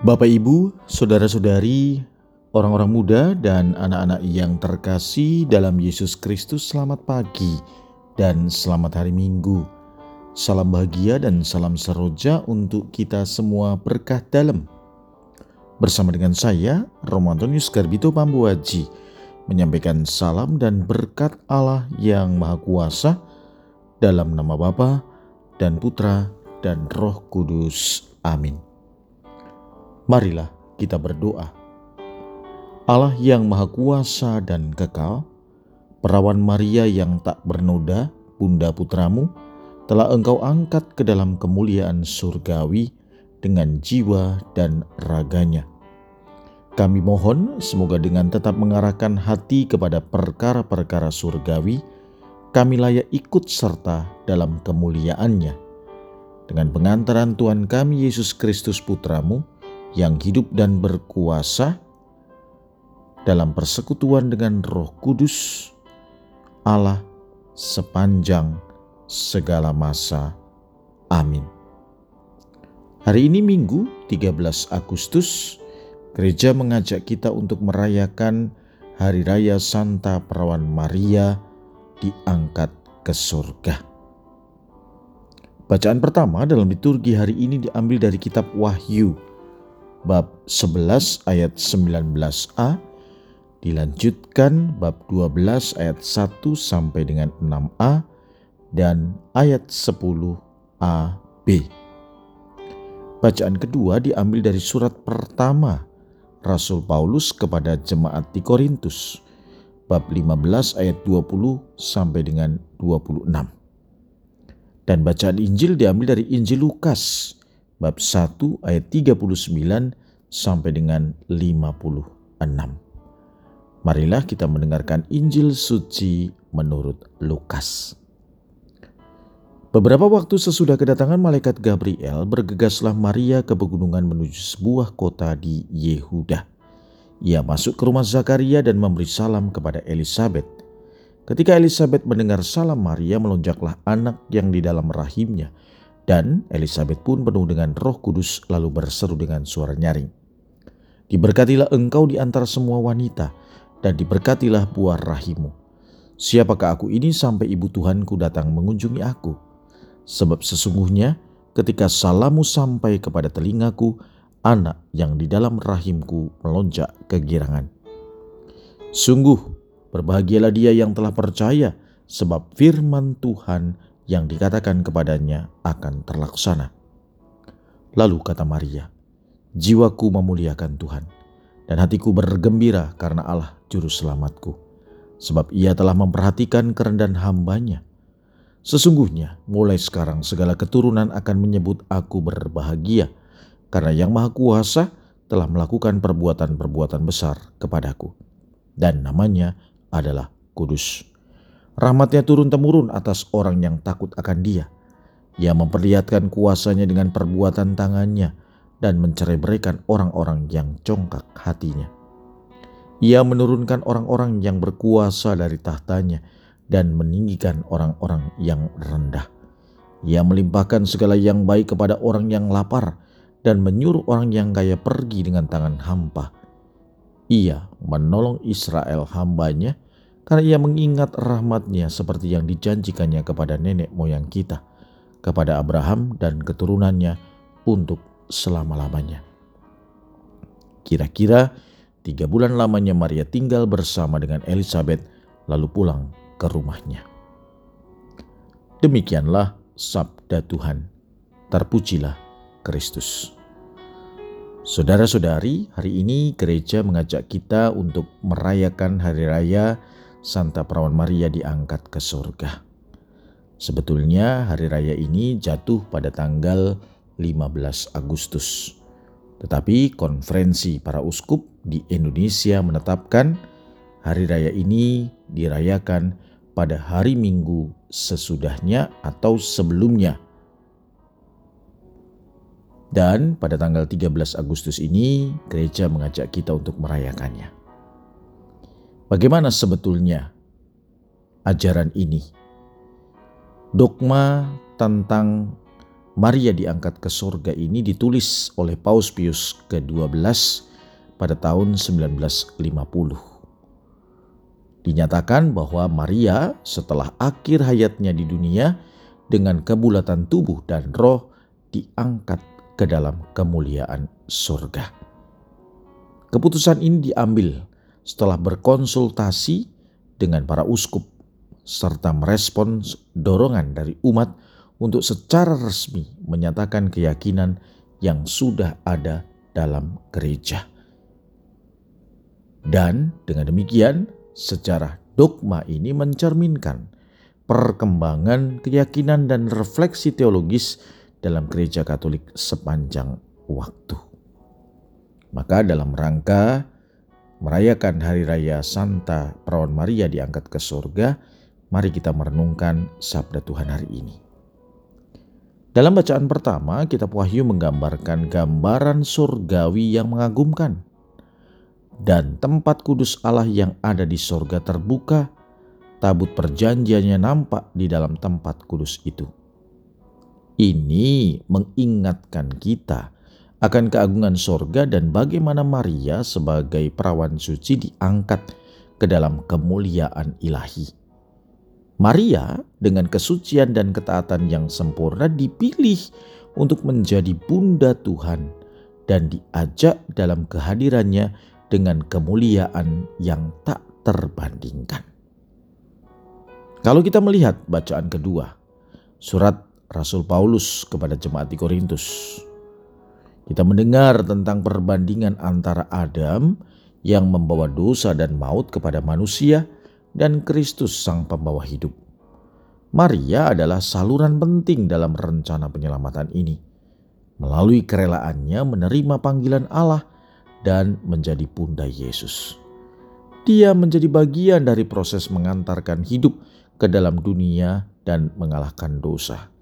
Bapak, Ibu, saudara-saudari, orang-orang muda, dan anak-anak yang terkasih dalam Yesus Kristus, selamat pagi dan selamat hari Minggu. Salam bahagia dan salam seroja untuk kita semua berkah dalam. Bersama dengan saya, Romantonius Garbito Pambuaji, menyampaikan salam dan berkat Allah yang Maha Kuasa dalam nama Bapa dan Putra dan Roh Kudus. Amin. Marilah kita berdoa. Allah yang Maha Kuasa dan kekal, perawan Maria yang tak bernoda, Bunda Putramu, telah engkau angkat ke dalam kemuliaan surgawi dengan jiwa dan raganya. Kami mohon semoga dengan tetap mengarahkan hati kepada perkara-perkara surgawi, kami layak ikut serta dalam kemuliaannya. Dengan pengantaran Tuhan kami Yesus Kristus Putramu, yang hidup dan berkuasa dalam persekutuan dengan Roh Kudus, Allah sepanjang segala masa. Amin. Hari ini Minggu 13 Agustus, gereja mengajak kita untuk merayakan Hari Raya Santa Perawan Maria diangkat ke surga. Bacaan pertama dalam liturgi hari ini diambil dari kitab Wahyu bab 11 ayat 19a dilanjutkan bab 12 ayat 1 sampai dengan 6a dan ayat 10ab. Bacaan kedua diambil dari surat pertama Rasul Paulus kepada jemaat di Korintus bab 15 ayat 20 sampai dengan 26. Dan bacaan Injil diambil dari Injil Lukas bab 1 ayat 39 sampai dengan 56. Marilah kita mendengarkan Injil suci menurut Lukas. Beberapa waktu sesudah kedatangan malaikat Gabriel, bergegaslah Maria ke pegunungan menuju sebuah kota di Yehuda. Ia masuk ke rumah Zakaria dan memberi salam kepada Elizabeth. Ketika Elizabeth mendengar salam Maria, melonjaklah anak yang di dalam rahimnya, dan Elizabeth pun penuh dengan roh kudus lalu berseru dengan suara nyaring. Diberkatilah engkau di antara semua wanita, dan diberkatilah buah rahimu. Siapakah aku ini sampai ibu Tuhanku datang mengunjungi aku? Sebab sesungguhnya ketika salamu sampai kepada telingaku, anak yang di dalam rahimku melonjak kegirangan. Sungguh, berbahagialah dia yang telah percaya, sebab firman Tuhan yang dikatakan kepadanya akan terlaksana. Lalu kata Maria, jiwaku memuliakan Tuhan, dan hatiku bergembira karena Allah juru selamatku, sebab ia telah memperhatikan kerendahan hambanya. Sesungguhnya mulai sekarang segala keturunan akan menyebut aku berbahagia, karena yang maha kuasa telah melakukan perbuatan-perbuatan besar kepadaku. Dan namanya adalah kudus. Rahmatnya turun-temurun atas orang yang takut akan dia. Ia memperlihatkan kuasanya dengan perbuatan tangannya dan mencerai berikan orang-orang yang congkak hatinya. Ia menurunkan orang-orang yang berkuasa dari tahtanya dan meninggikan orang-orang yang rendah. Ia melimpahkan segala yang baik kepada orang yang lapar dan menyuruh orang yang kaya pergi dengan tangan hampa. Ia menolong Israel hambanya karena ia mengingat rahmatnya seperti yang dijanjikannya kepada nenek moyang kita, kepada Abraham dan keturunannya untuk selama-lamanya. Kira-kira tiga bulan lamanya Maria tinggal bersama dengan Elizabeth lalu pulang ke rumahnya. Demikianlah sabda Tuhan. Terpujilah Kristus. Saudara-saudari, hari ini gereja mengajak kita untuk merayakan hari raya Santa Perawan Maria diangkat ke surga. Sebetulnya hari raya ini jatuh pada tanggal 15 Agustus. Tetapi konferensi para uskup di Indonesia menetapkan hari raya ini dirayakan pada hari Minggu sesudahnya atau sebelumnya. Dan pada tanggal 13 Agustus ini gereja mengajak kita untuk merayakannya. Bagaimana sebetulnya ajaran ini? Dogma tentang Maria diangkat ke surga ini ditulis oleh Paus Pius ke-12 pada tahun 1950. Dinyatakan bahwa Maria setelah akhir hayatnya di dunia dengan kebulatan tubuh dan roh diangkat ke dalam kemuliaan surga. Keputusan ini diambil setelah berkonsultasi dengan para uskup serta merespons dorongan dari umat untuk secara resmi menyatakan keyakinan yang sudah ada dalam gereja. Dan dengan demikian, secara dogma ini mencerminkan perkembangan keyakinan dan refleksi teologis dalam gereja Katolik sepanjang waktu. Maka dalam rangka merayakan hari raya Santa Perawan Maria diangkat ke surga, mari kita merenungkan sabda Tuhan hari ini. Dalam bacaan pertama, kitab Wahyu menggambarkan gambaran surgawi yang mengagumkan. Dan tempat kudus Allah yang ada di surga terbuka, tabut perjanjiannya nampak di dalam tempat kudus itu. Ini mengingatkan kita akan keagungan surga dan bagaimana Maria sebagai perawan suci diangkat ke dalam kemuliaan ilahi. Maria dengan kesucian dan ketaatan yang sempurna dipilih untuk menjadi bunda Tuhan dan diajak dalam kehadirannya dengan kemuliaan yang tak terbandingkan. Kalau kita melihat bacaan kedua, surat Rasul Paulus kepada jemaat di Korintus, kita mendengar tentang perbandingan antara Adam yang membawa dosa dan maut kepada manusia dan Kristus sang pembawa hidup. Maria adalah saluran penting dalam rencana penyelamatan ini. Melalui kerelaannya menerima panggilan Allah dan menjadi bunda Yesus. Dia menjadi bagian dari proses mengantarkan hidup ke dalam dunia dan mengalahkan dosa.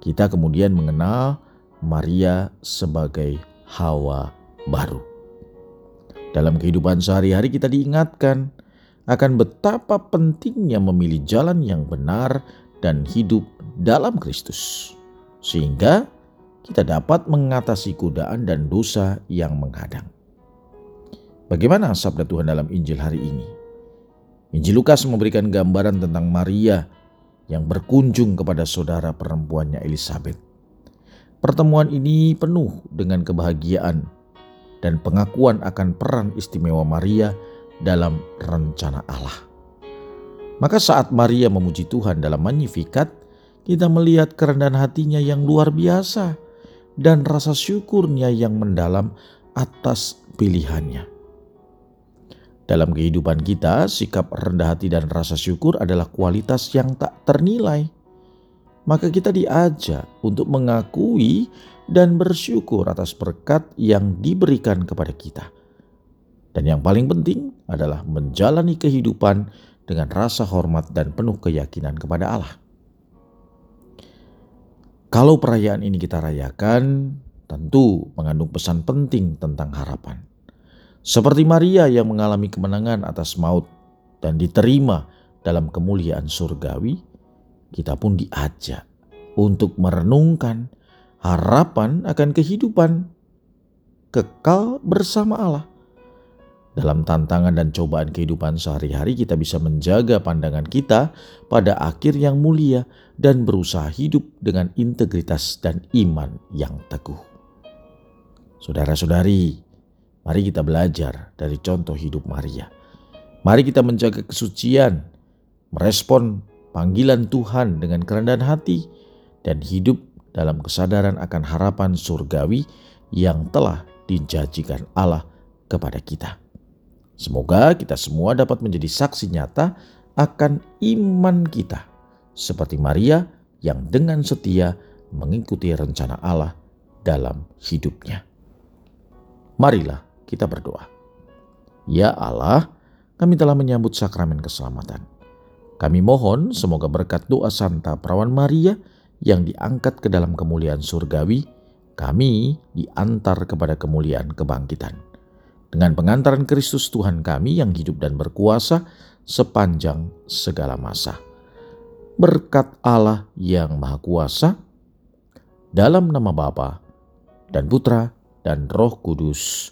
Kita kemudian mengenal Maria sebagai Hawa baru. Dalam kehidupan sehari-hari kita diingatkan akan betapa pentingnya memilih jalan yang benar dan hidup dalam Kristus, sehingga kita dapat mengatasi godaan dan dosa yang menghadang. Bagaimana sabda Tuhan dalam Injil hari ini? Injil Lukas memberikan gambaran tentang Maria yang berkunjung kepada saudara perempuannya Elizabeth. Pertemuan ini penuh dengan kebahagiaan dan pengakuan akan peran istimewa Maria dalam rencana Allah. Maka saat Maria memuji Tuhan dalam Magnificat, kita melihat kerendahan hatinya yang luar biasa dan rasa syukurnya yang mendalam atas pilihannya. Dalam kehidupan kita, sikap rendah hati dan rasa syukur adalah kualitas yang tak ternilai. Maka kita diajak untuk mengakui dan bersyukur atas berkat yang diberikan kepada kita dan yang paling penting adalah menjalani kehidupan dengan rasa hormat dan penuh keyakinan kepada Allah. Kalau perayaan ini kita rayakan, tentu mengandung pesan penting tentang harapan. Seperti Maria yang mengalami kemenangan atas maut dan diterima dalam kemuliaan surgawi, kita pun diajak untuk merenungkan harapan akan kehidupan kekal bersama Allah dalam tantangan dan cobaan kehidupan sehari-hari, kita bisa menjaga pandangan kita pada akhir yang mulia dan berusaha hidup dengan integritas dan iman yang teguh. Saudara-saudari, mari kita belajar dari contoh hidup Maria. Mari kita menjaga kesucian, merespon panggilan Tuhan dengan kerendahan hati, dan hidup dalam kesadaran akan harapan surgawi yang telah dijanjikan Allah kepada kita. Semoga kita semua dapat menjadi saksi nyata akan iman kita, seperti Maria yang dengan setia mengikuti rencana Allah dalam hidupnya. Marilah kita berdoa. Ya Allah, kami telah menyambut sakramen keselamatan. Kami mohon semoga berkat doa Santa Perawan Maria yang diangkat ke dalam kemuliaan surgawi, kami diantar kepada kemuliaan kebangkitan dengan pengantaran Kristus Tuhan kami yang hidup dan berkuasa sepanjang segala masa. Berkat Allah yang Maha Kuasa dalam nama Bapa dan Putra dan Roh Kudus.